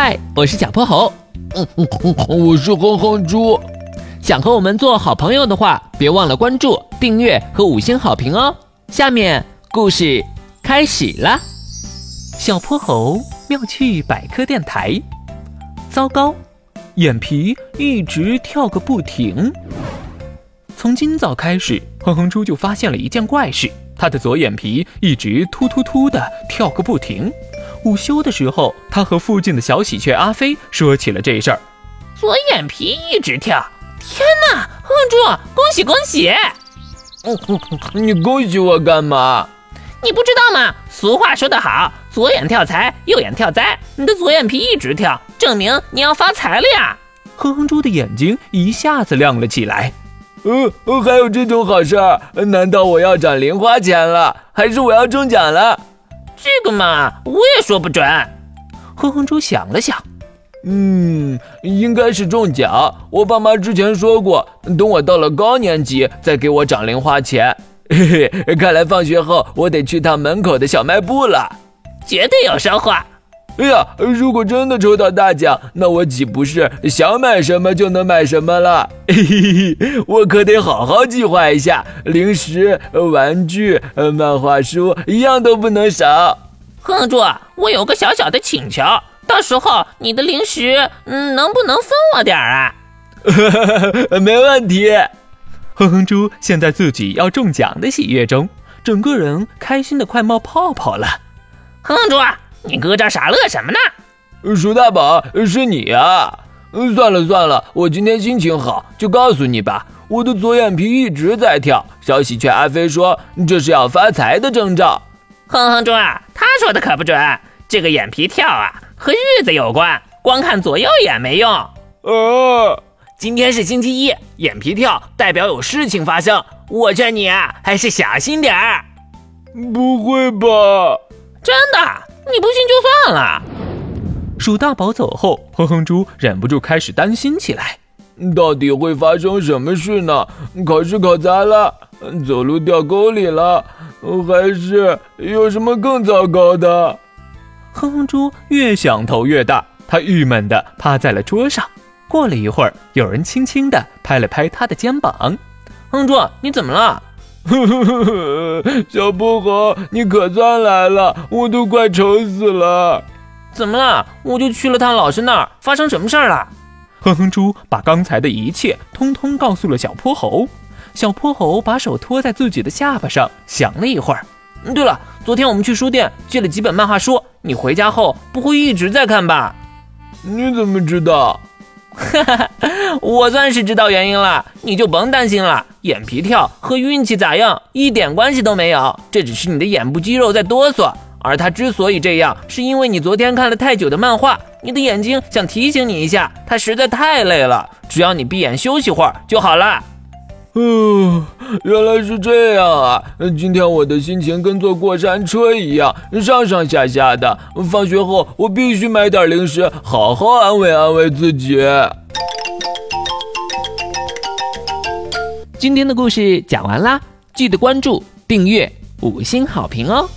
嗨，我是小泼猴。嗯嗯嗯，我是哼哼猪。想和我们做好朋友的话，别忘了关注、订阅和五星好评哦。下面故事开始啦。小泼猴妙趣百科电台。糟糕，眼皮一直跳个不停。从今早开始，哼哼猪就发现了一件怪事：他的左眼皮一直突突突的跳个不停。午休的时候，他和附近的小喜鹊阿飞说起了这事儿。左眼皮一直跳，天哪！哼哼猪，恭喜恭喜！你恭喜我干嘛？你不知道吗？俗话说得好，左眼跳财，右眼跳灾。你的左眼皮一直跳，证明你要发财了呀！哼哼猪的眼睛一下子亮了起来。呃，还有这种好事儿？难道我要涨零花钱了？还是我要中奖了？这个嘛，我也说不准。哼哼猪想了想，嗯，应该是中奖。我爸妈之前说过，等我到了高年级再给我涨零花钱。嘿嘿，看来放学后我得去趟门口的小卖部了，绝对有收获。哎呀，如果真的抽到大奖，那我岂不是想买什么就能买什么了？嘿嘿嘿，我可得好好计划一下，零食、玩具、漫画书一样都不能少。哼哼猪，我有个小小的请求，到时候你的零食，嗯，能不能分我点儿啊？没问题。哼哼猪现在自己要中奖的喜悦中，整个人开心的快冒泡泡了。哼哼猪，你搁这傻乐什么呢？鼠大宝，是你呀！算了算了，我今天心情好，就告诉你吧。我的左眼皮一直在跳，小喜鹊阿飞说这是要发财的征兆。哼哼猪啊，他说的可不准，这个眼皮跳啊和日子有关，光看左右眼没用。呃。今天是星期一，眼皮跳代表有事情发生。我劝你啊，还是小心点儿。不会吧？真的？你不信就算了。鼠大宝走后，哼哼猪忍不住开始担心起来。到底会发生什么事呢？考试考砸了，走路掉沟里了，还是有什么更糟糕的？哼哼猪越想头越大，他郁闷地趴在了桌上。过了一会儿，有人轻轻地拍了拍他的肩膀。哼猪，你怎么了？小泼猴，你可算来了，我都快愁死了。怎么了？我就去了趟老师那儿，发生什么事儿了？哼哼猪把刚才的一切通通告诉了小泼猴。小泼猴把手托在自己的下巴上，想了一会儿。对了，昨天我们去书店借了几本漫画书，你回家后不会一直在看吧？你怎么知道？哈哈，我算是知道原因了，你就甭担心了。眼皮跳和运气咋样一点关系都没有，这只是你的眼部肌肉在哆嗦。而它之所以这样，是因为你昨天看了太久的漫画，你的眼睛想提醒你一下，它实在太累了。只要你闭眼休息会儿就好了。哦，原来是这样啊！今天我的心情跟坐过山车一样，上上下下的。放学后我必须买点零食，好好安慰安慰自己。今天的故事讲完啦，记得关注、订阅、五星好评哦！